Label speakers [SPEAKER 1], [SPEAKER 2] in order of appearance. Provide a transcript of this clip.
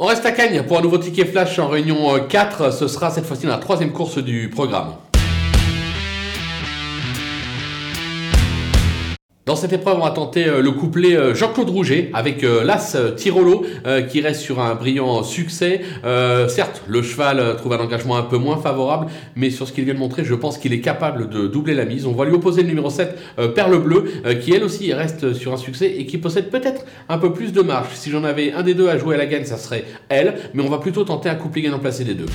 [SPEAKER 1] On reste à Cagnes pour un nouveau ticket flash en réunion 4. Ce sera cette fois-ci la troisième course du programme. Dans cette épreuve, on va tenter euh, le couplet euh, Jean-Claude Rouget avec euh, l'As Tirolo qui reste sur un brillant succès. certes, le cheval trouve un engagement un peu moins favorable, mais sur ce qu'il vient de montrer, je pense qu'il est capable de doubler la mise. On va lui opposer le numéro 7, Perle Bleue, qui elle aussi reste sur un succès et qui possède peut-être un peu plus de marge. Si j'en avais un des deux à jouer à la gagne, ça serait elle, mais on va plutôt tenter un couplet gagnant placé des deux.